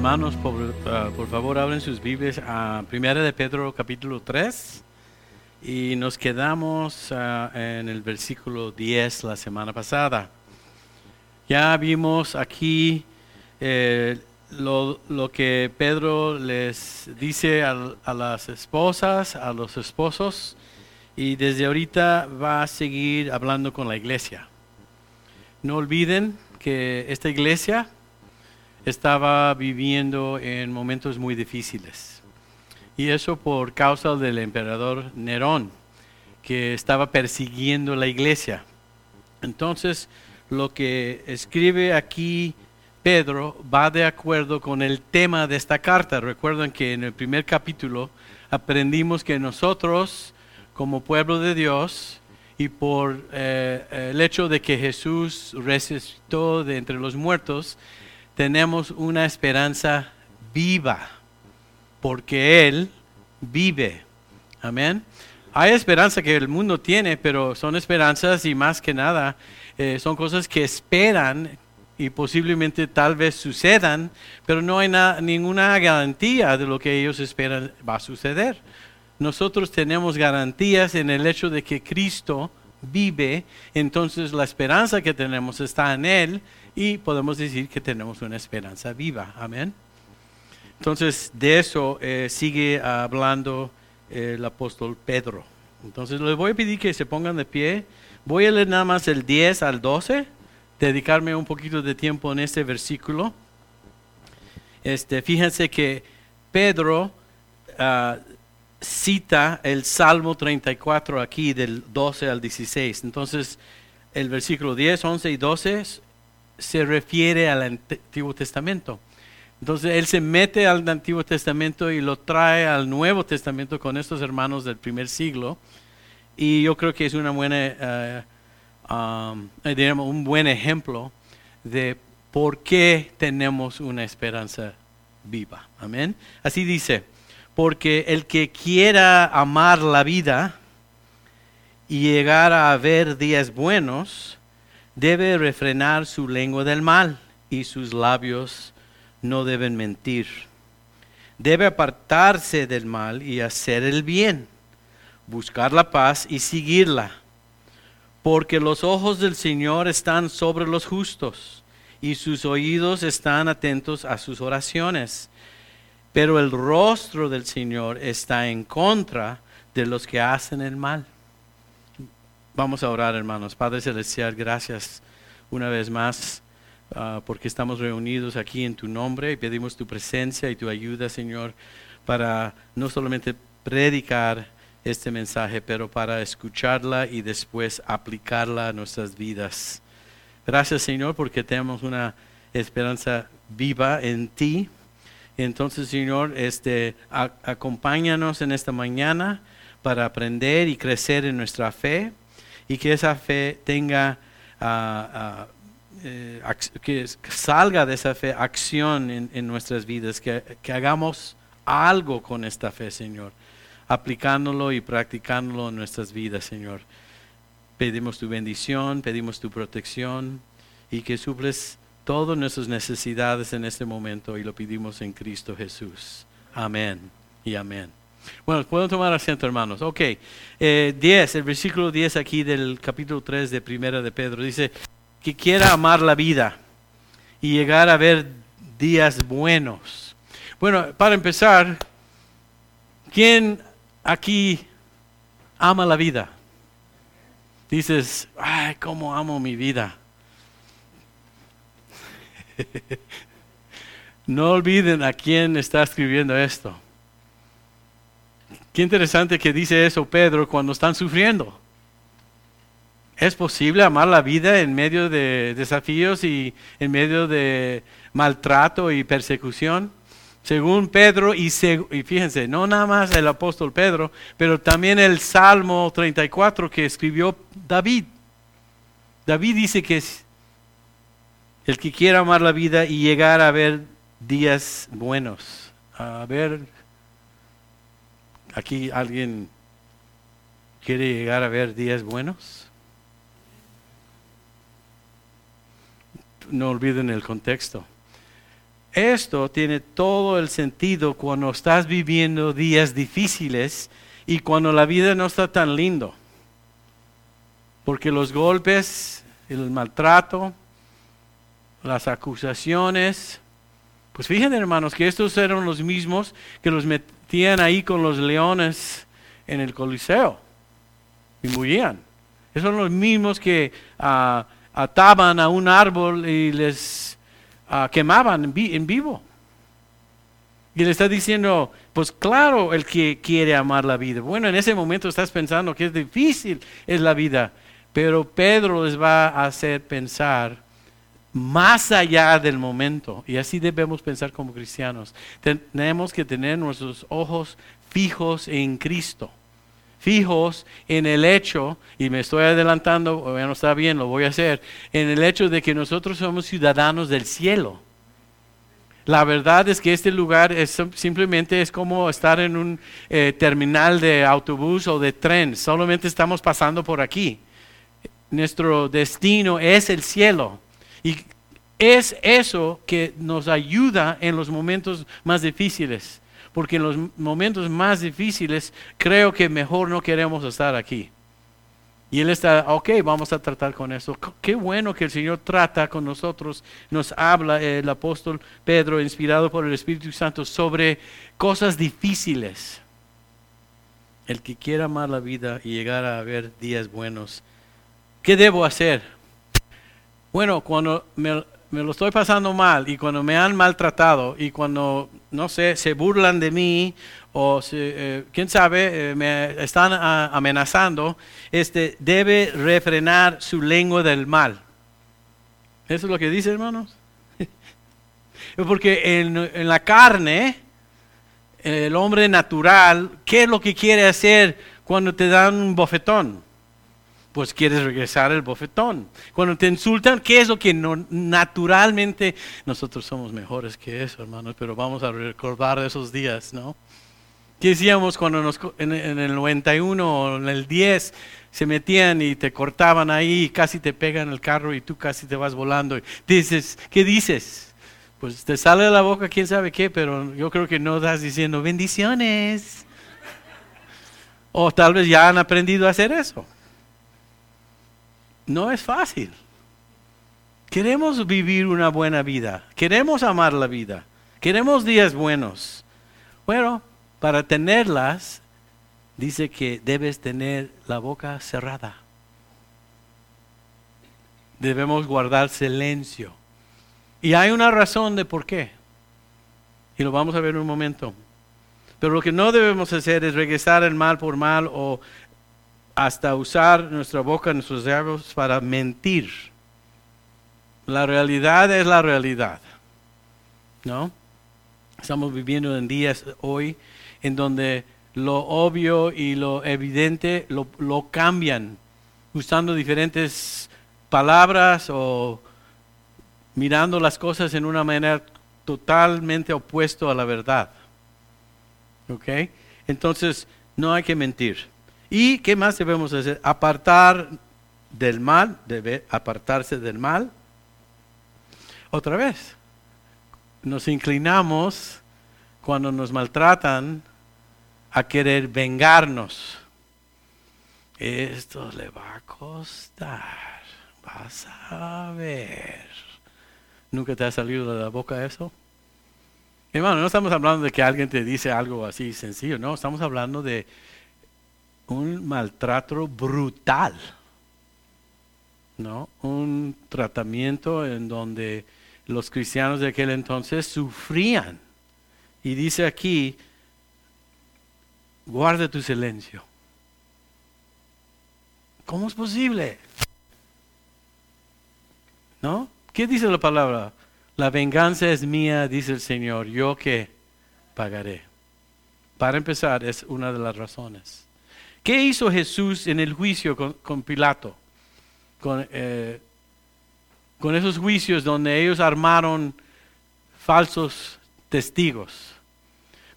Hermanos, por, uh, por favor, abren sus Biblias a Primera de Pedro capítulo 3 y nos quedamos uh, en el versículo 10 la semana pasada. Ya vimos aquí eh, lo, lo, que Pedro les dice a, a las esposas, a los esposos, y desde ahorita va a seguir hablando con la iglesia. No olviden que esta iglesia estaba viviendo en momentos muy difíciles. Y eso por causa del emperador Nerón, que estaba persiguiendo la iglesia. Entonces, lo que escribe aquí Pedro va de acuerdo con el tema de esta carta. Recuerden que en el primer capítulo aprendimos que nosotros, como pueblo de Dios, y por eh, el hecho de que Jesús resucitó de entre los muertos, tenemos una esperanza viva, porque Él vive. Amén. Hay esperanza que el mundo tiene, pero son esperanzas y más que nada eh, son cosas que esperan y posiblemente tal vez sucedan, pero no hay ninguna garantía de lo que ellos esperan va a suceder. Nosotros tenemos garantías en el hecho de que Cristo vive, entonces la esperanza que tenemos está en Él y podemos decir que tenemos una esperanza viva. Amén. Entonces, de eso eh, sigue hablando el apóstol Pedro. Entonces, les voy a pedir que se pongan de pie. Voy a leer nada más el 10 al 12, dedicarme un poquito de tiempo en este versículo. Este, fíjense que Pedro uh, cita el Salmo 34 aquí del 12 al 16. Entonces, el versículo 10, 11 y 12 se refiere al Antiguo Testamento. Entonces él se mete al Antiguo Testamento y lo trae al Nuevo Testamento con estos hermanos del primer siglo. Y yo creo que es una buena, uh, un buen ejemplo de por qué tenemos una esperanza viva. Amén. Así dice, porque el que quiera amar la vida y llegar a ver días buenos, debe refrenar su lengua del mal y sus labios no deben mentir. Debe apartarse del mal y hacer el bien, buscar la paz y seguirla, porque los ojos del Señor están sobre los justos y sus oídos están atentos a sus oraciones. Pero el rostro del Señor está en contra de los que hacen el mal. Vamos a orar, hermanos. Padre Celestial, gracias una vez más uh, porque estamos reunidos aquí en tu nombre y pedimos tu presencia y tu ayuda, Señor, para no solamente predicar este mensaje, pero para escucharla y después aplicarla a nuestras vidas. Gracias, Señor, porque tenemos una esperanza viva en ti. Entonces, Señor, este, acompáñanos en esta mañana para aprender y crecer en nuestra fe y que esa fe tenga, uh, eh, que salga de esa fe acción en, nuestras vidas, que, que, hagamos algo con esta fe, Señor, aplicándolo y practicándolo en nuestras vidas, Señor. Pedimos tu bendición, pedimos tu protección y que suples todas nuestras necesidades en este momento y lo pedimos en Cristo Jesús. Amén y amén. Bueno, pueden tomar asiento, hermanos. Ok, 10, eh, el versículo 10 aquí del capítulo 3 de Primera de Pedro, dice que quiera amar la vida y llegar a ver días buenos. Bueno, para empezar, ¿quién aquí ama la vida? Dices, ay, cómo amo mi vida. no olviden a quién está escribiendo esto. Qué interesante que dice eso Pedro cuando están sufriendo. ¿Es posible amar la vida en medio de desafíos y en medio de maltrato y persecución? Según Pedro, y, fíjense, no nada más el apóstol Pedro, pero también el Salmo 34 que escribió David. David dice que el que quiera amar la vida y llegar a ver días buenos, a ver ¿Aquí alguien quiere llegar a ver días buenos? No olviden el contexto. esto tiene todo el sentido cuando estás viviendo días difíciles y cuando la vida no está tan lindo. Porque los golpes, el maltrato, las acusaciones, pues fíjense hermanos que estos eran los mismos que los metían ahí con los leones en el Coliseo y morían. Esos son los mismos que ah, ataban a un árbol y les ah, quemaban en vivo. Y le está diciendo, pues claro, el que quiere amar la vida. Bueno, en ese momento estás pensando que es difícil es la vida, pero Pedro les va a hacer pensar más allá del momento. Y así debemos pensar como cristianos. Tenemos que tener nuestros ojos fijos en Cristo. Fijos en el hecho, y me estoy adelantando, no está bien, lo voy a hacer, en el hecho de que nosotros somos ciudadanos del cielo. La verdad es que este lugar es, simplemente es como estar en un eh, terminal de autobús o de tren. Solamente estamos pasando por aquí. Nuestro destino es el cielo. Y es eso que nos ayuda en los momentos más difíciles, porque en los momentos más difíciles creo que mejor no queremos estar aquí. Y él está, ok, vamos a tratar con eso. Qué bueno que el Señor trata con nosotros, nos habla el apóstol Pedro, inspirado por el Espíritu Santo, sobre cosas difíciles. El que quiera amar la vida y llegar a ver días buenos, ¿qué debo hacer? Bueno, cuando me, lo estoy pasando mal y cuando me han maltratado y cuando, no sé, se burlan de mí o eh, quién sabe, eh, me están amenazando, este, debe refrenar su lengua del mal. ¿Eso es lo que dice, hermanos? Porque en la carne, el hombre natural, ¿qué es lo que quiere hacer cuando te dan un bofetón? Pues quieres regresar el bofetón. Cuando te insultan, ¿qué es lo que no, naturalmente nosotros somos mejores que eso, hermanos? Pero vamos a recordar esos días, ¿no? ¿Qué decíamos cuando nos, en, el 91 o en el 10 se metían y te cortaban ahí y casi te pegan el carro y tú casi te vas volando? Dices, ¿qué dices? Pues te sale de la boca quién sabe qué, pero yo creo que no estás diciendo bendiciones. O tal vez ya han aprendido a hacer eso. No es fácil. Queremos vivir una buena vida, queremos amar la vida, queremos días buenos. Bueno, para tenerlas, dice que debes tener la boca cerrada. Debemos guardar silencio. Y hay una razón de por qué. Y lo vamos a ver en un momento. Pero lo que no debemos hacer es regresar el mal por mal o hasta usar nuestra boca, nuestros labios para mentir. La realidad es la realidad. ¿No? Estamos viviendo en días hoy en donde lo obvio y lo evidente lo, lo cambian usando diferentes palabras o mirando las cosas en una manera totalmente opuesta a la verdad. ¿Ok? Entonces, no hay que mentir. ¿Y qué más debemos hacer? Apartar del mal, debe apartarse del mal. Otra vez, nos inclinamos cuando nos maltratan a querer vengarnos. Esto le va a costar, vas a ver. ¿Nunca te ha salido de la boca eso? Hermano, no estamos hablando de que alguien te dice algo así sencillo, no, estamos hablando de un maltrato brutal, ¿no? Un tratamiento en donde los cristianos de aquel entonces sufrían. Y dice aquí, guarda tu silencio. ¿Cómo es posible? ¿No? ¿Qué dice la palabra? La venganza es mía, dice el Señor, yo que pagaré. Para empezar, es una de las razones. ¿Qué hizo Jesús en el juicio con, Pilato? Con, eh, con esos juicios donde ellos armaron falsos testigos.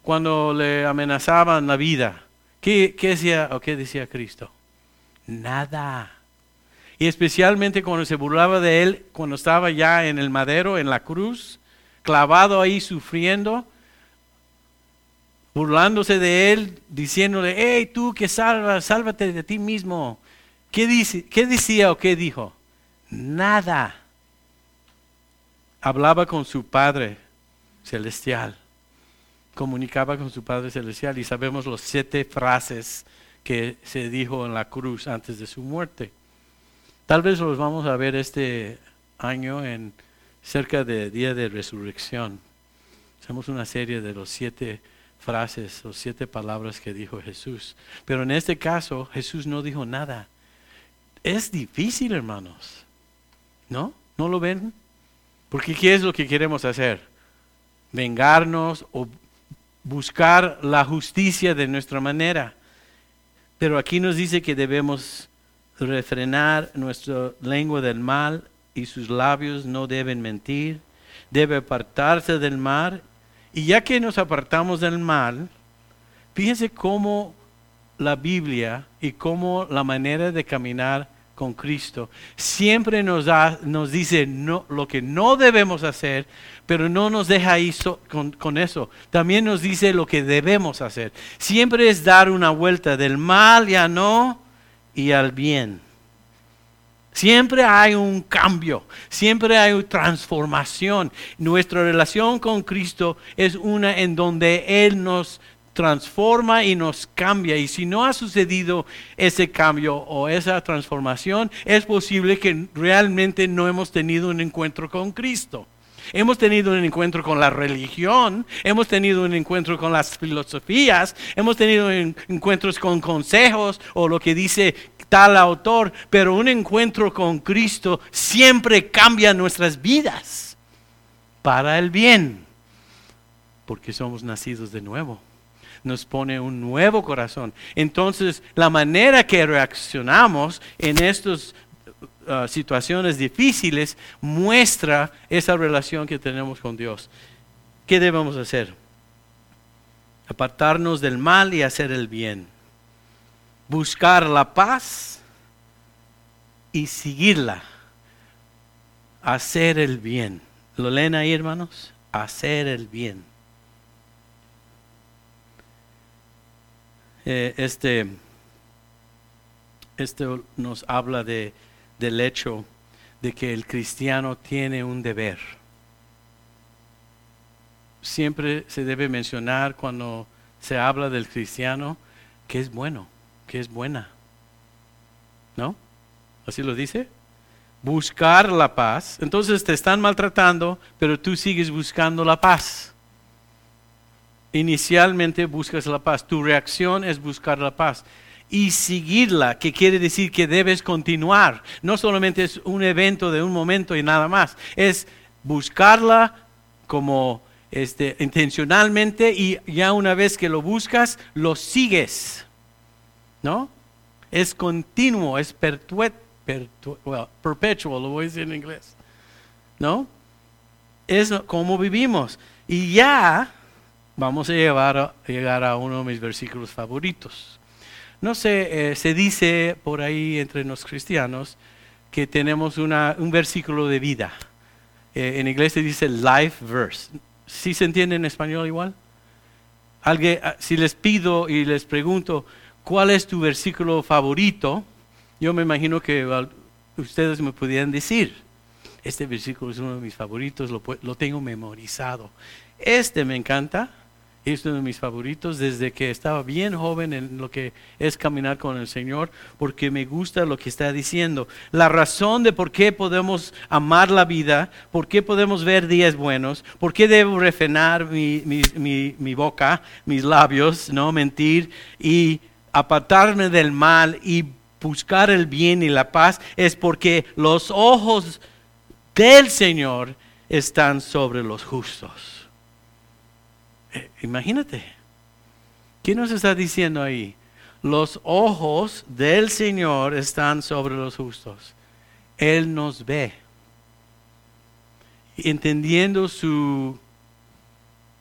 Cuando le amenazaban la vida, ¿qué, decía, o qué decía Cristo? Nada. Y especialmente cuando se burlaba de él, cuando estaba ya en el madero, en la cruz, clavado ahí sufriendo, burlándose de él, diciéndole, hey, tú que salvas, sálvate de ti mismo. ¿Qué, dice, ¿Qué decía o qué dijo? Nada. Hablaba con su Padre celestial. Comunicaba con su Padre celestial y sabemos las siete frases que se dijo en la cruz antes de su muerte. Tal vez los vamos a ver este año en cerca del día de resurrección. Hacemos una serie de los siete frases o siete palabras que dijo Jesús. Pero en este caso Jesús no dijo nada. Es difícil, hermanos. ¿No? ¿No lo ven? Porque ¿qué es lo que queremos hacer? Vengarnos o buscar la justicia de nuestra manera. Pero aquí nos dice que debemos refrenar nuestra lengua del mal y sus labios no deben mentir. Debe apartarse del mal y ya que nos apartamos del mal, fíjense cómo la Biblia y cómo la manera de caminar con Cristo siempre nos, da, nos dice no, lo que no debemos hacer, pero no nos deja ahí con, con eso. También nos dice lo que debemos hacer. Siempre es dar una vuelta del mal ya no y al bien. Siempre hay un cambio, siempre hay una transformación. Nuestra relación con Cristo es una en donde Él nos transforma y nos cambia. Y si no ha sucedido ese cambio o esa transformación, es posible que realmente no hemos tenido un encuentro con Cristo. Hemos tenido un encuentro con la religión, hemos tenido un encuentro con las filosofías, hemos tenido encuentros con consejos o lo que dice tal autor, pero un encuentro con Cristo siempre cambia nuestras vidas para el bien, porque somos nacidos de nuevo. Nos pone un nuevo corazón. Entonces, la manera que reaccionamos en estas uh, situaciones difíciles muestra esa relación que tenemos con Dios. ¿Qué debemos hacer? Apartarnos del mal y hacer el bien buscar la paz y seguirla, hacer el bien. ¿Lo leen ahí, hermanos? Hacer el bien. Eh, este, este nos habla de, del hecho de que el cristiano tiene un deber. Siempre se debe mencionar cuando se habla del cristiano que es bueno que es buena. ¿No? ¿Así lo dice? Buscar la paz. Entonces te están maltratando, pero tú sigues buscando la paz. Inicialmente buscas la paz. Tu reacción es buscar la paz. Y seguirla, que quiere decir que debes continuar. No solamente es un evento de un momento y nada más. Es buscarla como este, intencionalmente y ya una vez que lo buscas, lo sigues. ¿No? Es continuo, es perpetuo, perpetual, lo voy a decir en inglés, ¿no? Es como vivimos. Y ya vamos a, llevar llegar a uno de mis versículos favoritos. No sé, eh, se dice por ahí entre los cristianos que tenemos una, un versículo de vida. Eh, en inglés se dice life verse. ¿Sí se entiende en español igual? Alguien, ah, si les pido y les pregunto, ¿cuál es tu versículo favorito? Yo me imagino que ustedes me pudieran decir, este versículo es uno de mis favoritos, lo, tengo memorizado. Este me encanta, es uno de mis favoritos desde que estaba bien joven en lo que es caminar con el Señor, porque me gusta lo que está diciendo. La razón de por qué podemos amar la vida, por qué podemos ver días buenos, por qué debo refrenar mi boca, mis labios, no mentir y apartarme del mal y buscar el bien y la paz es porque los ojos del Señor están sobre los justos. Eh, imagínate, ¿qué nos está diciendo ahí? Los ojos del Señor están sobre los justos. Él nos ve. Entendiendo su,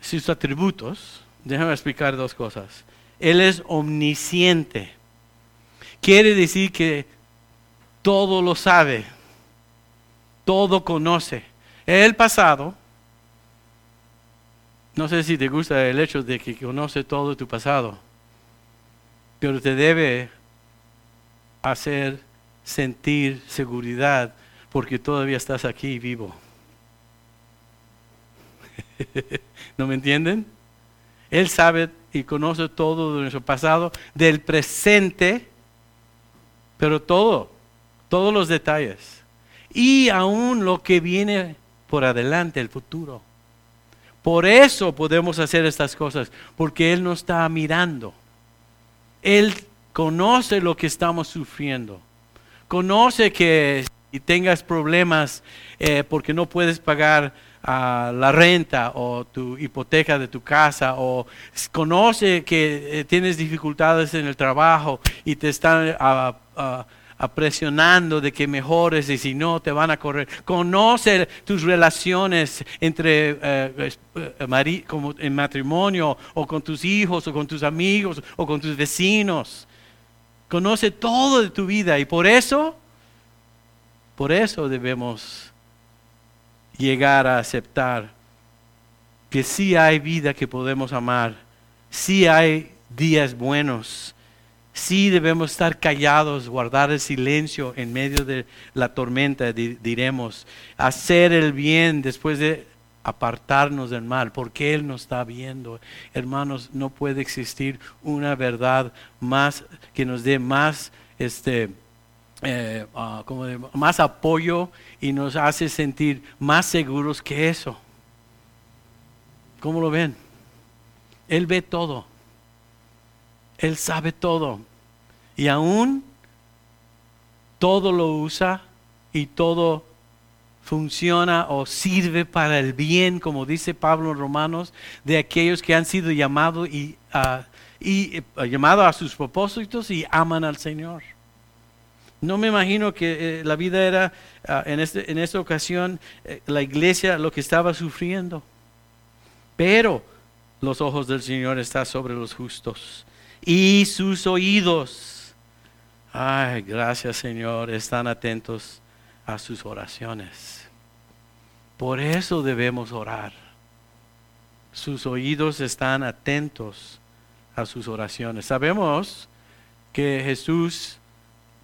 sus atributos, déjame explicar dos cosas. Él es omnisciente. Quiere decir que todo lo sabe, todo conoce. El pasado, No sé si te gusta el hecho de que conoce todo tu pasado, pero te debe hacer sentir seguridad porque todavía estás aquí vivo. ¿No me entienden? Él sabe y conoce todo de nuestro pasado, del presente, pero todo, todos los detalles. Y aún lo que viene por adelante, el futuro. Por eso podemos hacer estas cosas, porque Él nos está mirando. Él conoce lo que estamos sufriendo. Conoce que si tengas problemas eh, porque no puedes pagar la renta o tu hipoteca de tu casa, o conoce que eh, tienes dificultades en el trabajo y te están... Ah, presionando de que mejores y si no te van a correr. Conoce tus relaciones entre eh, eh, como en matrimonio o con tus hijos o con tus amigos o con tus vecinos. Conoce todo de tu vida y por eso, por eso debemos llegar a aceptar que sí hay vida que podemos amar, sí hay días buenos, Sí debemos estar callados, guardar el silencio en medio de la tormenta, diremos, hacer el bien después de apartarnos del mal, porque Él nos está viendo. Hermanos, no puede existir una verdad más que nos dé más, este, eh, ah, como más apoyo y nos hace sentir más seguros que eso. ¿Cómo lo ven? Él ve todo. Él sabe todo. Y aún todo lo usa y todo funciona o sirve para el bien, como dice Pablo en Romanos, de aquellos que han sido llamados y, uh, y eh, a sus propósitos y aman al Señor. No me imagino que eh, la vida era, ah, en, este, en, esta ocasión, eh, la iglesia lo que estaba sufriendo. Pero los ojos del Señor están sobre los justos y sus oídos. Ay, gracias Señor, están atentos a sus oraciones. Por eso debemos orar. Sus oídos están atentos a sus oraciones. Sabemos que Jesús,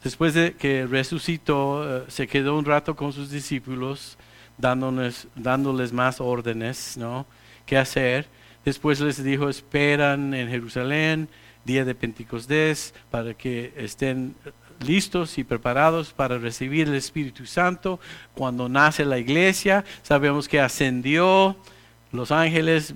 después de que resucitó, eh, se quedó un rato con sus discípulos, dándoles, más órdenes, ¿no? ¿Qué hacer? Después les dijo, esperan en Jerusalén día de Pentecostés, para que estén listos y preparados para recibir el Espíritu Santo. Cuando nace la iglesia, sabemos que ascendió los ángeles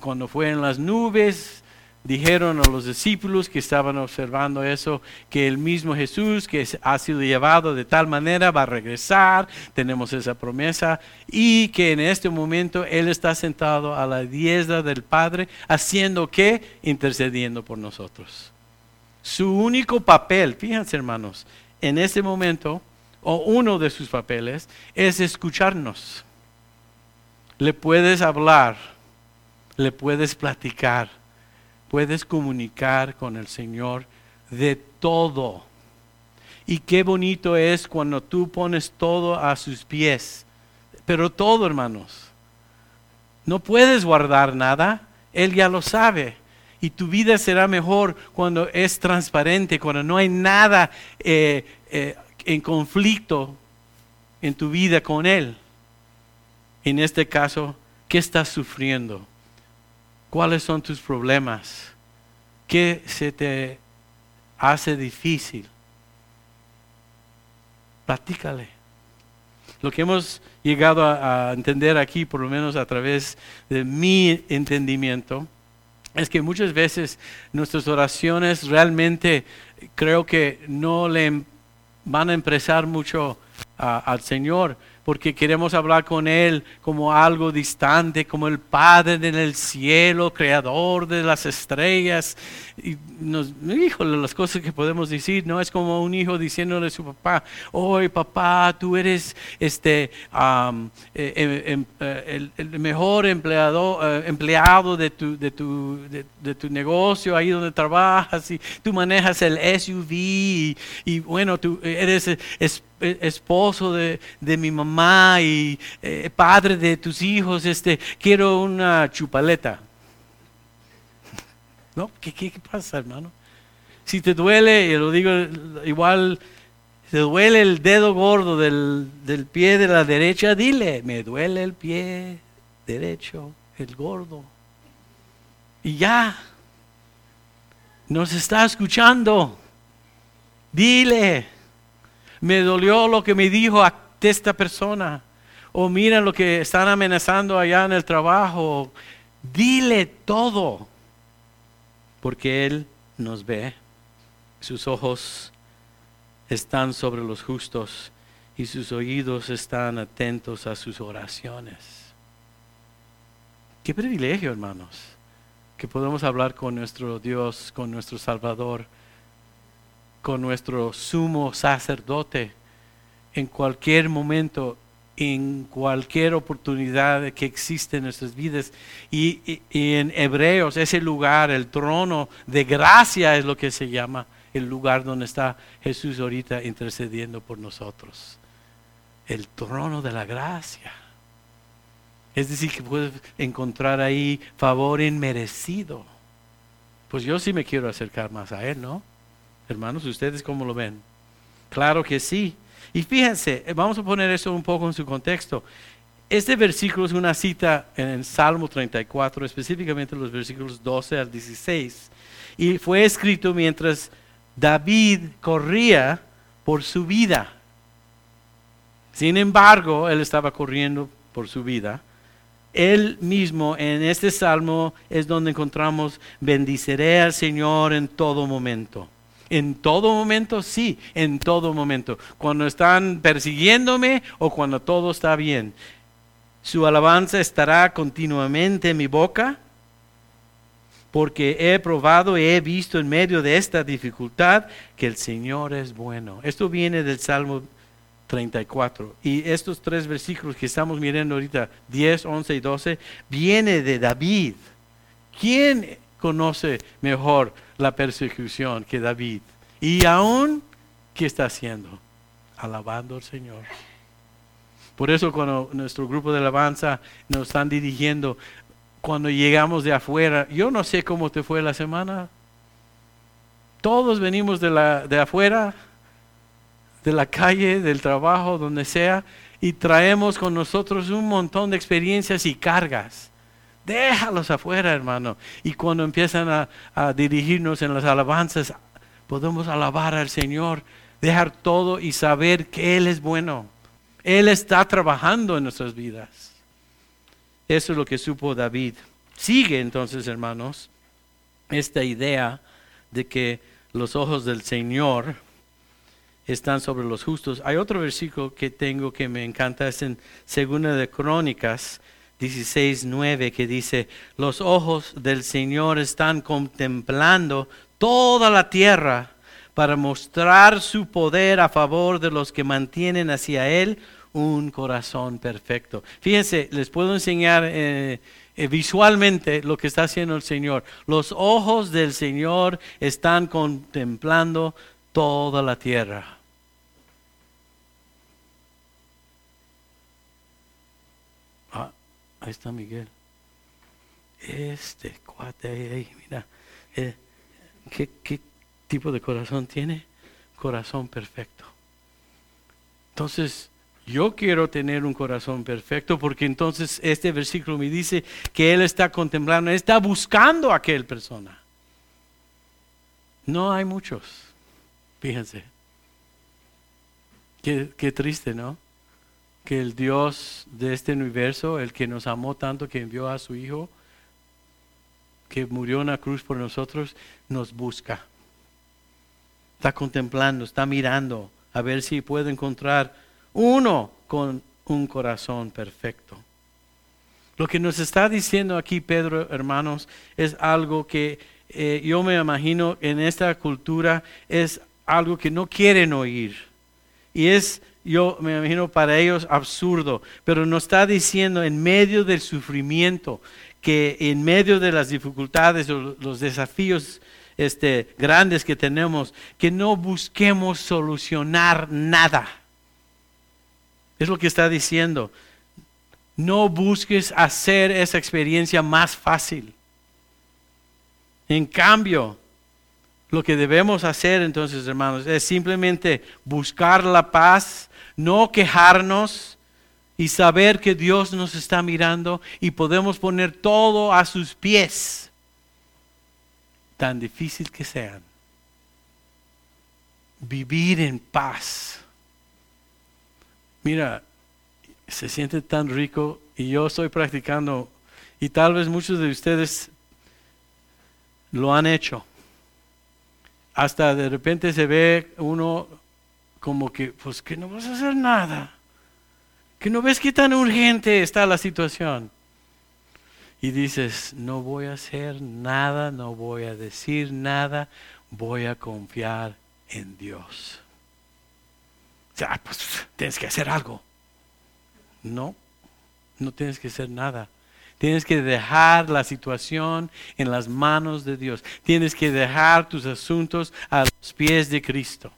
cuando fue en las nubes, dijeron a los discípulos que estaban observando eso, que el mismo Jesús que ha sido llevado de tal manera va a regresar, tenemos esa promesa, y que en este momento Él está sentado a la diestra del Padre, haciendo que, intercediendo por nosotros. Su único papel, fíjense hermanos, en este momento, o uno de sus papeles, es escucharnos. Le puedes hablar, le puedes platicar puedes comunicar con el Señor de todo. Y qué bonito es cuando tú pones todo a sus pies. Pero todo, hermanos. No puedes guardar nada. Él ya lo sabe. Y tu vida será mejor cuando es transparente, cuando no hay nada eh, eh, en conflicto en tu vida con Él. En este caso, ¿qué estás sufriendo? ¿Cuáles son tus problemas? ¿Qué se te hace difícil? Platícale. Lo que hemos llegado a, entender aquí, por lo menos a través de mi entendimiento, es que muchas veces nuestras oraciones realmente creo que no le van a empresar mucho al Señor porque queremos hablar con Él como algo distante, como el Padre en el cielo, creador de las estrellas. Y nos, híjole, las cosas que podemos decir, no es como un hijo diciéndole a su papá, hoy papá, tú eres este, eh, em, em, eh, el, mejor empleado, eh, empleado de tu, de, tu, de, tu negocio, ahí donde trabajas, y tú manejas el SUV, y, bueno, tú eres eh, esposo de, mi mamá y eh, padre de tus hijos, este, quiero una chupaleta. ¿No? ¿Qué, qué, pasa, hermano? Si te duele, y lo digo igual, te duele el dedo gordo del, del pie de la derecha, dile, me duele el pie derecho, el gordo. Y ya, nos está escuchando. Dile, me dolió lo que me dijo esta persona. O mira lo que están amenazando allá en el trabajo. Dile todo. Porque Él nos ve. Sus ojos están sobre los justos y sus oídos están atentos a sus oraciones. Qué privilegio, hermanos, que podemos hablar con nuestro Dios, con nuestro Salvador con nuestro sumo sacerdote en cualquier momento, en cualquier oportunidad que existe en nuestras vidas. Y, en Hebreos, ese lugar, el trono de gracia es lo que se llama, el lugar donde está Jesús ahorita intercediendo por nosotros. El trono de la gracia. Es decir, que puedes encontrar ahí favor inmerecido. Pues yo sí me quiero acercar más a Él, ¿no? Hermanos, ¿ustedes cómo lo ven? Claro que sí. Y fíjense, eh, vamos a poner eso un poco en su contexto. Este versículo es una cita en el Salmo 34, específicamente los versículos 12 al 16. Y fue escrito mientras David corría por su vida. Sin embargo, él estaba corriendo por su vida. Él mismo en este salmo es donde encontramos, bendiceré al Señor en todo momento. En todo momento, sí, en todo momento. Cuando están persiguiéndome o cuando todo está bien. Su alabanza estará continuamente en mi boca, porque he probado y he visto en medio de esta dificultad que el Señor es bueno. Esto viene del Salmo 34. Y estos tres versículos que estamos mirando ahorita, 10, 11 y 12, viene de David. ¿Quién conoce mejor la persecución que David. Y aún, ¿qué está haciendo? Alabando al Señor. Por eso cuando nuestro grupo de alabanza nos están dirigiendo, cuando llegamos de afuera, yo no sé cómo te fue la semana. Todos venimos de, la, de afuera, de la calle, del trabajo, donde sea, y traemos con nosotros un montón de experiencias y cargas. Déjalos afuera, hermano. Y cuando empiezan a, dirigirnos en las alabanzas, podemos alabar al Señor, dejar todo y saber que Él es bueno. Él está trabajando en nuestras vidas. Eso es lo que supo David. Sigue entonces, hermanos, esta idea de que los ojos del Señor están sobre los justos. Hay otro versículo que tengo que me encanta, es en Segunda de Crónicas 16, 9, que dice, los ojos del Señor están contemplando toda la tierra para mostrar su poder a favor de los que mantienen hacia Él un corazón perfecto. Fíjense, les puedo enseñar eh, eh, visualmente lo que está haciendo el Señor. Los ojos del Señor están contemplando toda la tierra. Ahí está Miguel. Este cuate ahí, mira. Eh, ¿qué, ¿Qué tipo de corazón tiene? Corazón perfecto. Entonces, yo quiero tener un corazón perfecto porque entonces este versículo me dice que Él está contemplando, está buscando a aquel persona. No hay muchos, fíjense. Qué, qué triste, ¿no? Que el Dios de este universo, el que nos amó tanto, que envió a su Hijo, que murió en la cruz por nosotros, nos busca. Está contemplando, está mirando a ver si puede encontrar uno con un corazón perfecto. Lo que nos está diciendo aquí Pedro, hermanos, es algo que eh, yo me imagino en esta cultura es algo que no quieren oír. Y es yo me imagino para ellos absurdo, pero nos está diciendo en medio del sufrimiento, que en medio de las dificultades o los desafíos este, grandes que tenemos, que no busquemos solucionar nada, Es lo que está diciendo. No busques hacer esa experiencia más fácil. En cambio, lo que debemos hacer entonces, hermanos, es simplemente buscar la paz, no quejarnos y saber que Dios nos está mirando y podemos poner todo a sus pies, tan difícil que sean. Vivir en paz. Mira, se siente tan rico y yo estoy practicando y tal vez muchos de ustedes lo han hecho. Hasta de repente se ve uno como que, pues que no vas a hacer nada. Que no ves qué tan urgente está la situación. Y dices, no voy a hacer nada, no voy a decir nada, voy a confiar en Dios. O sea, pues tienes que hacer algo. No, no tienes que hacer nada. Tienes que dejar la situación en las manos de Dios. Tienes que dejar tus asuntos a los pies de Cristo.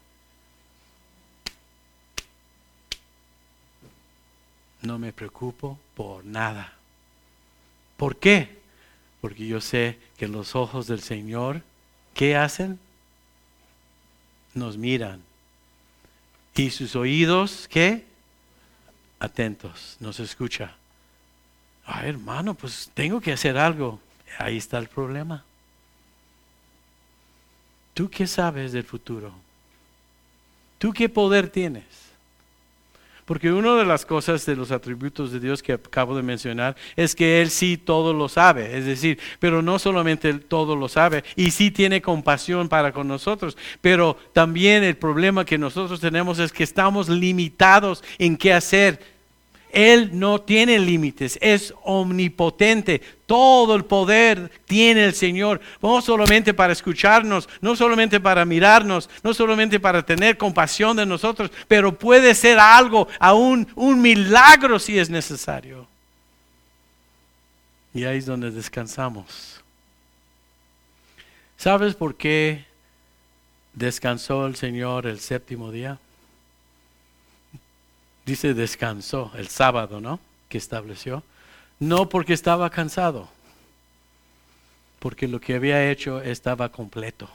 No me preocupo por nada. ¿Por qué? Porque yo sé que los ojos del Señor, ¿qué hacen? Nos miran. Y sus oídos, ¿qué? Atentos, nos escucha. Ay, hermano, pues tengo que hacer algo. Ahí está el problema. ¿Tú qué sabes del futuro? ¿Tú qué poder tienes? Porque una de las cosas de los atributos de Dios que acabo de mencionar es que Él sí todo lo sabe. Es decir, pero no solamente Él todo lo sabe y sí tiene compasión para con nosotros. Pero también el problema que nosotros tenemos es que estamos limitados en qué hacer él no tiene límites, es omnipotente. Todo el poder tiene el Señor, no solamente para escucharnos, no solamente para mirarnos, no solamente para tener compasión de nosotros, pero puede ser algo, aún un milagro si es necesario. Y ahí es donde descansamos. ¿Sabes por qué descansó el Señor el séptimo día? Dice descansó el sábado, ¿no? Que estableció. No porque estaba cansado, porque lo que había hecho estaba completo.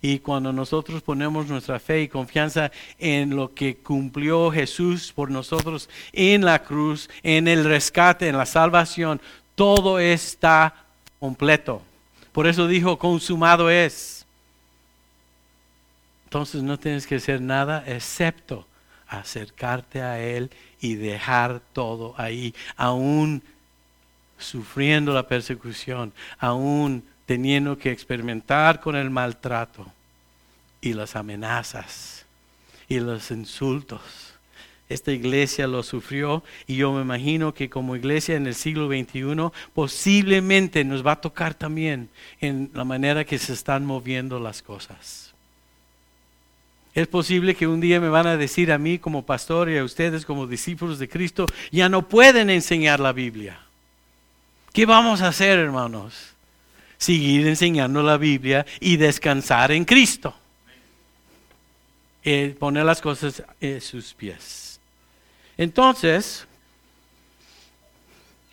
Y cuando nosotros ponemos nuestra fe y confianza en lo que cumplió Jesús por nosotros en la cruz, en el rescate, en la salvación, todo está completo. Por eso dijo, consumado es. Entonces no tienes que hacer nada excepto acercarte a Él y dejar todo ahí, aún sufriendo la persecución, aún teniendo que experimentar con el maltrato y las amenazas y los insultos. Esta iglesia lo sufrió y yo me imagino que como iglesia en el siglo XXI posiblemente nos va a tocar también en la manera que se están moviendo las cosas. Es posible que un día me van a decir a mí como pastor y a ustedes como discípulos de Cristo, ya no pueden enseñar la Biblia. ¿Qué vamos a hacer, hermanos? Seguir enseñando la Biblia y descansar en Cristo. Eh, poner las cosas en sus pies. Entonces,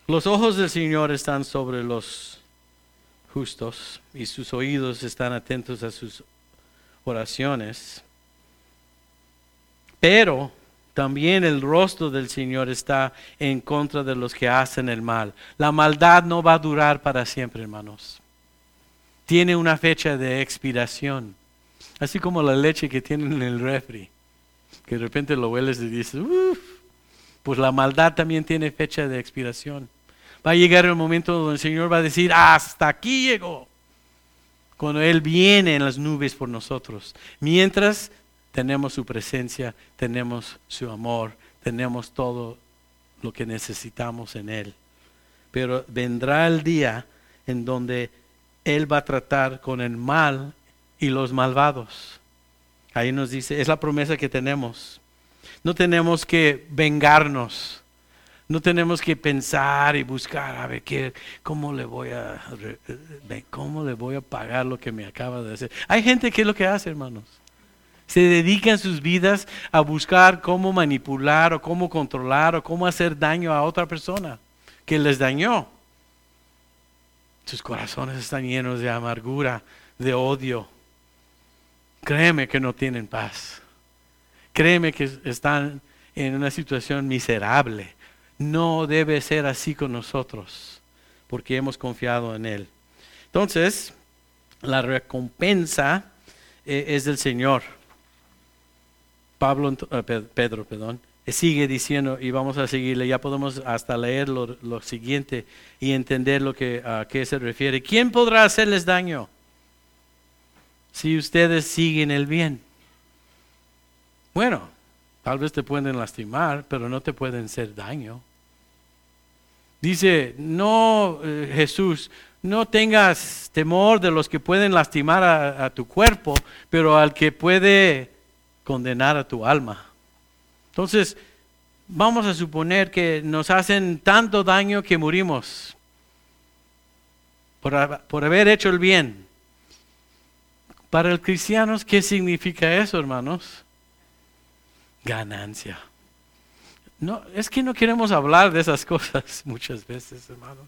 los ojos del Señor están sobre los justos y sus oídos están atentos a sus oraciones. Pero también el rostro del Señor está en contra de los que hacen el mal. La maldad no va a durar para siempre, hermanos. Tiene una fecha de expiración. Así como la leche que tienen en el refri. Que de repente lo hueles y dices, uff. Pues la maldad también tiene fecha de expiración. Va a llegar el momento donde el Señor va a decir, hasta aquí llegó. Cuando Él viene en las nubes por nosotros. Mientras tenemos su presencia, tenemos su amor, tenemos todo lo que necesitamos en Él. Pero vendrá el día en donde Él va a tratar con el mal y los malvados. Ahí nos dice, es la promesa que tenemos. No tenemos que vengarnos. No tenemos que pensar y buscar a ver qué, cómo le voy a cómo le voy a pagar lo que me acaba de hacer. Hay gente que es lo que hace, hermanos Se dedican sus vidas a buscar cómo manipular o cómo controlar o cómo hacer daño a otra persona que les dañó. Sus corazones están llenos de amargura, de odio. Créeme que no tienen paz. Créeme que están en una situación miserable. No debe ser así con nosotros, porque hemos confiado en Él. Entonces, la recompensa eh, es del Señor. Pablo, eh, Pedro, perdón, sigue diciendo, y vamos a seguirle, ya podemos hasta leer lo, siguiente y entender lo que, a qué se refiere. ¿Quién podrá hacerles daño si ustedes siguen el bien? Bueno, tal vez te pueden lastimar, pero no te pueden hacer daño. Dice, no, eh, Jesús, no tengas temor de los que pueden lastimar a tu cuerpo, pero al que puede condenar a tu alma. Entonces, vamos a suponer que nos hacen tanto daño que morimos por, haber hecho el bien. Para el cristiano, ¿qué significa eso, hermanos? Ganancia. No, es que no queremos hablar de esas cosas muchas veces, hermanos.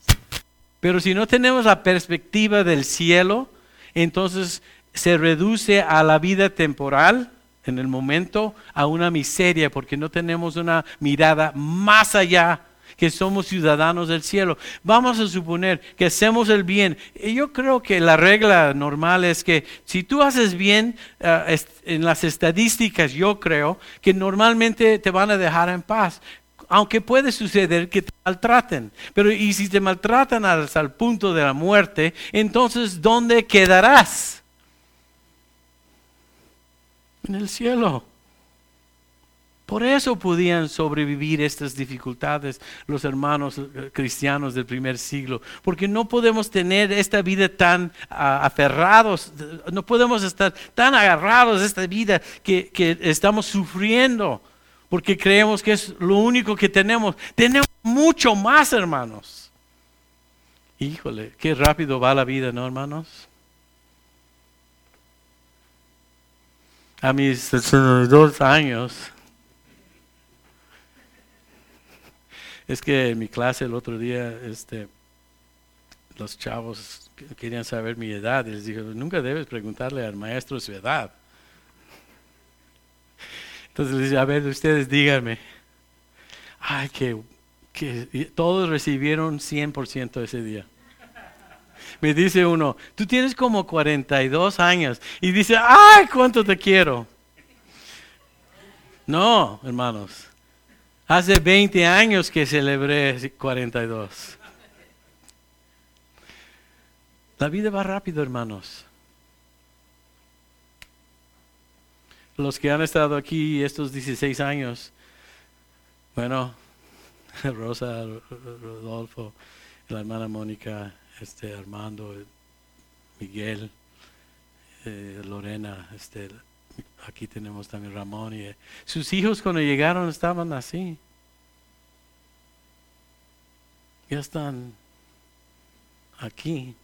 Pero si no tenemos la perspectiva del cielo, entonces se reduce a la vida temporal en el momento a una miseria porque no tenemos una mirada más allá que somos ciudadanos del cielo. Vamos a suponer que hacemos el bien. Yo creo que la regla normal es que si tú haces bien eh, en las estadísticas, yo creo que normalmente te van a dejar en paz. Aunque puede suceder que te maltraten. Pero y si te maltratan hasta el punto de la muerte, entonces ¿dónde quedarás? En el cielo. Por eso podían sobrevivir estas dificultades los hermanos eh, cristianos del primer siglo, porque no podemos tener esta vida tan ah, aferrados, no podemos estar tan agarrados a esta vida que, que estamos sufriendo, porque creemos que es lo único que tenemos. Tenemos mucho más, hermanos. Híjole, qué rápido va la vida, ¿no, hermanos? A mis 62 años, es que en mi clase el otro día, este, los chavos querían saber mi edad y les dije, nunca debes preguntarle al maestro su edad. Entonces les dije, a ver, ustedes díganme. Ay, que, que todos recibieron 100% ese día me dice uno, tú tienes como 42 años. Y dice, ay, cuánto te quiero. No, hermanos. Hace 20 años que celebré 42. La vida va rápido, hermanos. Los que han estado aquí estos 16 años, bueno, Rosa, Rodolfo, la hermana Mónica, este Armando, Miguel, eh, Lorena, este, aquí tenemos también Ramón y eh, sus hijos cuando llegaron estaban así. Ya están aquí.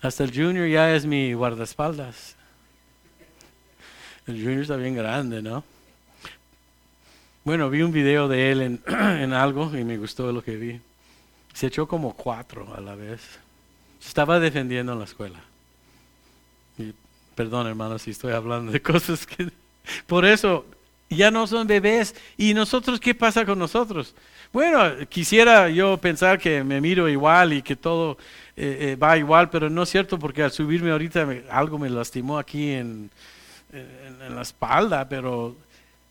Hasta el Junior ya es mi guardaespaldas. El Junior está bien grande, ¿no? Bueno, vi un video de él en, en algo y me gustó lo que vi. Se echó como cuatro a la vez. Estaba defendiendo en la escuela. Y, perdón, hermano, si estoy hablando de cosas que... Por eso, ya no son bebés. ¿Y nosotros qué pasa con nosotros? Bueno, quisiera yo pensar que me miro igual y que todo eh, eh, va igual, pero no es cierto porque al subirme ahorita algo me lastimó aquí en, en la espalda, pero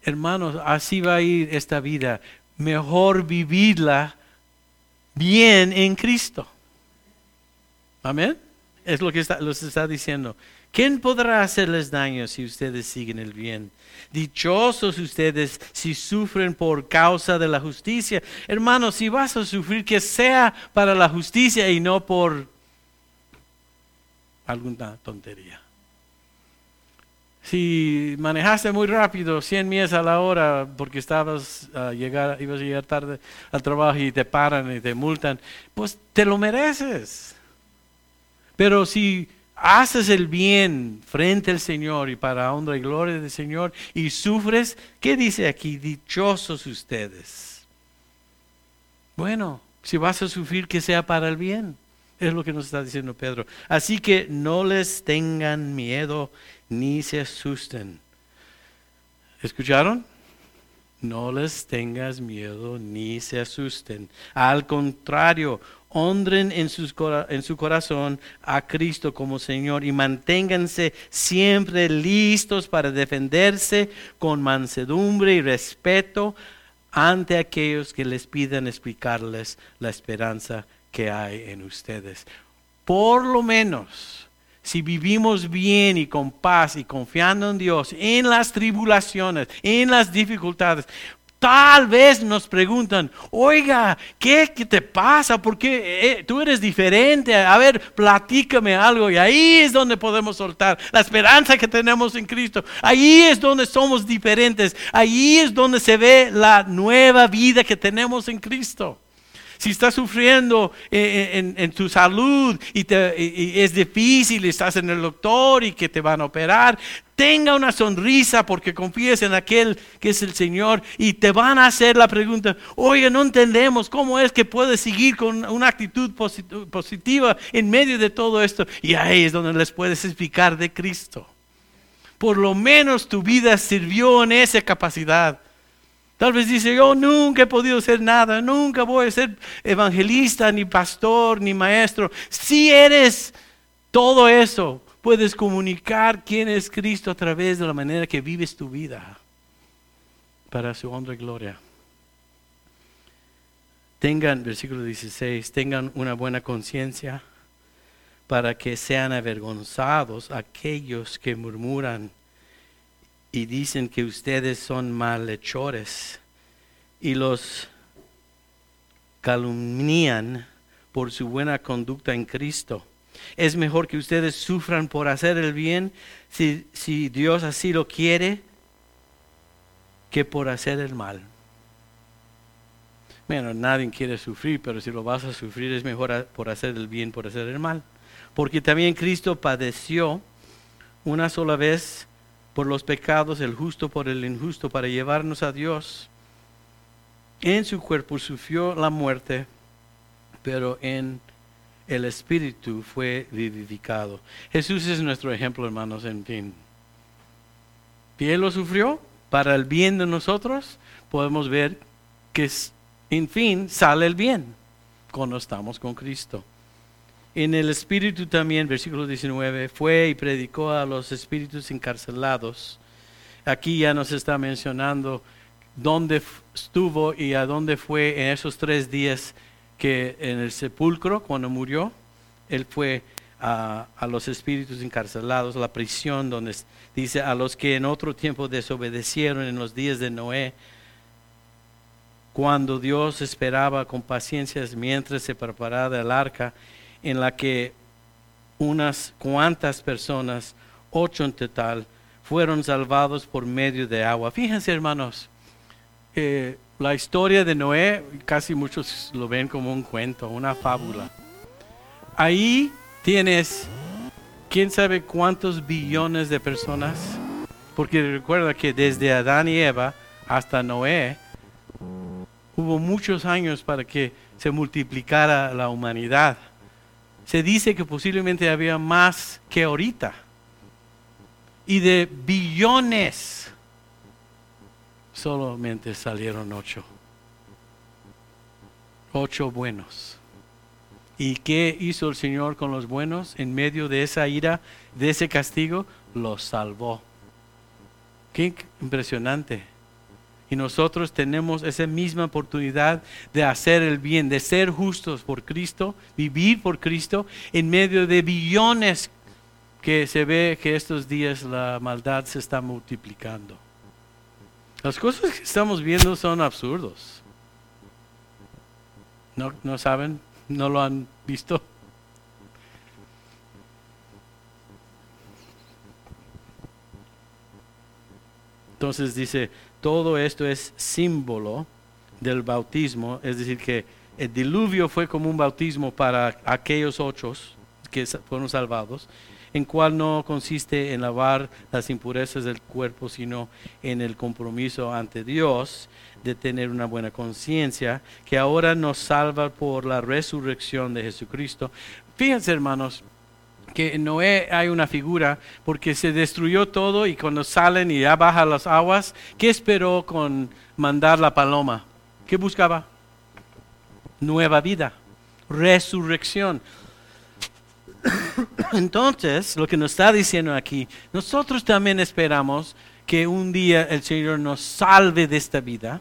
hermanos, así va a ir esta vida. Mejor vivirla bien en Cristo. Amén. Es lo que está, los está diciendo. ¿Quién podrá hacerles daño si ustedes siguen el bien? Dichosos ustedes si sufren por causa de la justicia. Hermanos, si vas a sufrir, que sea para la justicia y no por alguna tontería. Si manejaste muy rápido, 100 millas a la hora, porque estabas a llegar, ibas a llegar tarde al trabajo y te paran y te multan, pues te lo mereces. Pero si haces el bien frente al Señor y para honra y gloria del Señor y sufres, ¿qué dice aquí? Dichosos ustedes. Bueno, si vas a sufrir, que sea para el bien. Es lo que nos está diciendo Pedro. Así que no les tengan miedo ni se asusten. ¿Escucharon? No les tengas miedo ni se asusten. Al contrario, honren en, en, su corazón a Cristo como Señor y manténganse siempre listos para defenderse con mansedumbre y respeto ante aquellos que les pidan explicarles la esperanza que hay en ustedes. Por lo menos, si vivimos bien y con paz y confiando en Dios en las tribulaciones, en las dificultades, Tal vez nos preguntan, oiga, ¿qué, te pasa? ¿Por qué eh, tú eres diferente? A ver, platícame algo. Y ahí es donde podemos soltar la esperanza que tenemos en Cristo. Ahí es donde somos diferentes. Ahí es donde se ve la nueva vida que tenemos en Cristo. Si estás sufriendo en, tu salud y, es difícil, estás en el doctor y que te van a operar, tenga una sonrisa porque confíes en aquel que es el Señor y te van a hacer la pregunta, oye, no entendemos cómo es que puedes seguir con una actitud positiva en medio de todo esto. Y ahí es donde les puedes explicar de Cristo. Por lo menos tu vida sirvió en esa capacidad. Tal vez dice, yo nunca he podido ser nada, nunca voy a ser evangelista, ni pastor, ni maestro. Si eres todo eso, puedes comunicar quién es Cristo a través de la manera que vives tu vida para su honra y gloria. Tengan, versículo 16, tengan una buena conciencia para que sean avergonzados aquellos que murmuran y dicen que ustedes son malhechores y los calumnian por su buena conducta en Cristo. Es mejor que ustedes sufran por hacer el bien, si, si Dios así lo quiere, que por hacer el mal. Bueno, nadie quiere sufrir, pero si lo vas a sufrir es mejor por hacer el bien, por hacer el mal. Porque también Cristo padeció una sola vez por los pecados, el justo por el injusto, para llevarnos a Dios. En su cuerpo sufrió la muerte, pero en el Espíritu fue vivificado. Jesús es nuestro ejemplo, hermanos, en fin. Y Él lo sufrió para el bien de nosotros. Podemos ver que, en fin, sale el bien cuando estamos con Cristo en el espíritu también, versículo 19, fue y predicó a los espíritus encarcelados. Aquí ya nos está mencionando dónde estuvo y a dónde fue en esos tres días que en el sepulcro, cuando murió, él fue a, a los espíritus encarcelados, la prisión donde dice a los que en otro tiempo desobedecieron en los días de Noé, cuando Dios esperaba con paciencia mientras se preparaba el arca en la que unas cuantas personas, ocho en total, fueron salvados por medio de agua. Fíjense, hermanos, la historia de Noé, casi muchos lo ven como un cuento, una fábula. Ahí tienes, quién sabe cuántos billones de personas, porque recuerda que desde Adán y Eva hasta Noé, hubo muchos años para que se multiplicara la humanidad se dice que posiblemente había más que ahorita. Y de billones, solamente salieron ocho. Ocho buenos. ¿Y qué hizo el Señor con los buenos en medio de esa ira, de ese castigo? Los salvó. Qué impresionante. Y nosotros tenemos esa misma oportunidad de hacer el bien, de ser justos por Cristo, vivir por Cristo, en medio de billones que se ve que estos días la maldad se está multiplicando. Las cosas que estamos viendo son absurdos. ¿No, no saben? ¿No lo han visto? Entonces dice, todo esto es símbolo del bautismo, es decir, que el diluvio fue como un bautismo para aquellos ocho que fueron salvados. en cual no consiste en lavar las impurezas del cuerpo, sino en el compromiso ante Dios de tener una buena conciencia, que ahora nos salva por la resurrección de Jesucristo. Fíjense, hermanos, que en Noé hay una figura porque se destruyó todo y cuando salen y ya bajan las aguas, ¿qué esperó con mandar la paloma? ¿Qué buscaba? Nueva vida, resurrección. Entonces, lo que nos está diciendo aquí, nosotros también esperamos que un día el Señor nos salve de esta vida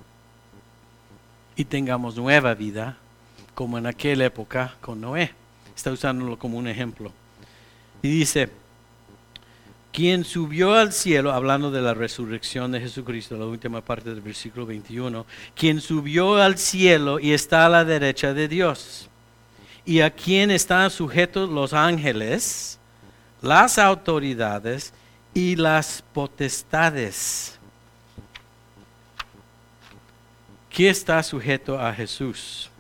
y tengamos nueva vida, como en aquella época con Noé. Está usándolo como un ejemplo. Y dice, quien subió al cielo, hablando de la resurrección de Jesucristo, la última parte del versículo 21, quien subió al cielo y está a la derecha de Dios, y a quien están sujetos los ángeles, las autoridades y las potestades. ¿Qué está sujeto a Jesús?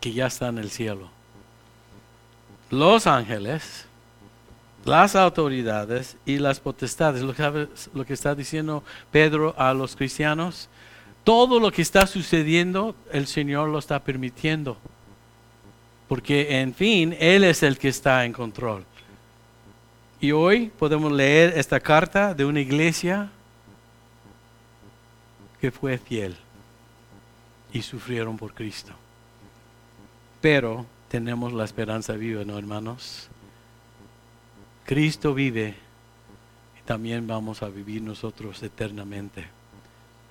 Que ya está en el cielo. Los ángeles, las autoridades y las potestades. Lo que, lo que está diciendo Pedro a los cristianos, todo lo que está sucediendo, el Señor lo está permitiendo. Porque en fin, Él es el que está en control. Y hoy podemos leer esta carta de una iglesia que fue fiel y sufrieron por Cristo. Pero tenemos la esperanza viva, ¿no, hermanos? Cristo vive también vamos a vivir nosotros eternamente.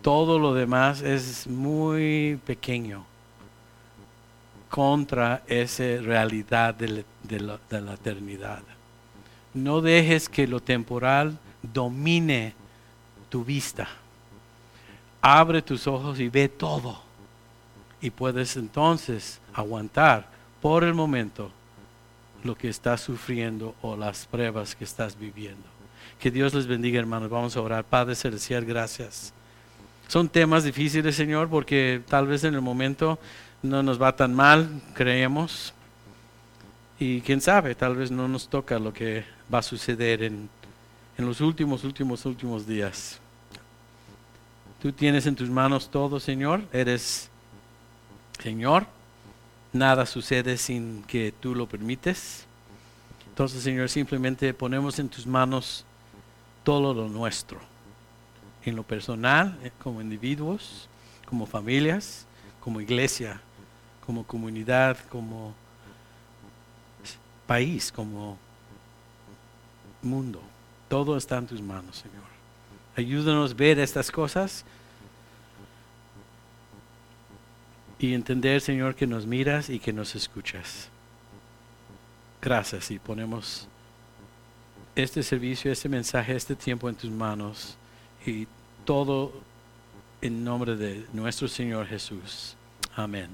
Todo lo demás es muy pequeño contra esa realidad de la, de la eternidad. No dejes que lo temporal domine tu vista. Abre tus ojos y ve todo y puedes entonces aguantar por el momento lo que estás sufriendo o las pruebas que estás viviendo. Que Dios les bendiga, hermanos. Vamos a orar. Padre Celestial, gracias. Son temas difíciles, Señor, porque tal vez en el momento no nos va tan mal, creemos. Y quién sabe, tal vez no nos toca lo que va a suceder en, en los últimos, últimos, últimos días. Tú tienes en tus manos todo, Señor. Eres Señor, nada sucede sin que tú lo permites. Entonces, Señor, simplemente ponemos en tus manos todo lo nuestro, en lo personal, eh, como individuos, como familias, como iglesia, como comunidad, como país, como mundo. Todo está en tus manos, Señor. Ayúdanos a ver estas cosas y entender, Señor, que nos miras y que nos escuchas. Gracias y ponemos este servicio, este mensaje, este tiempo en tus manos y todo en nombre de nuestro Señor Jesús. Amén.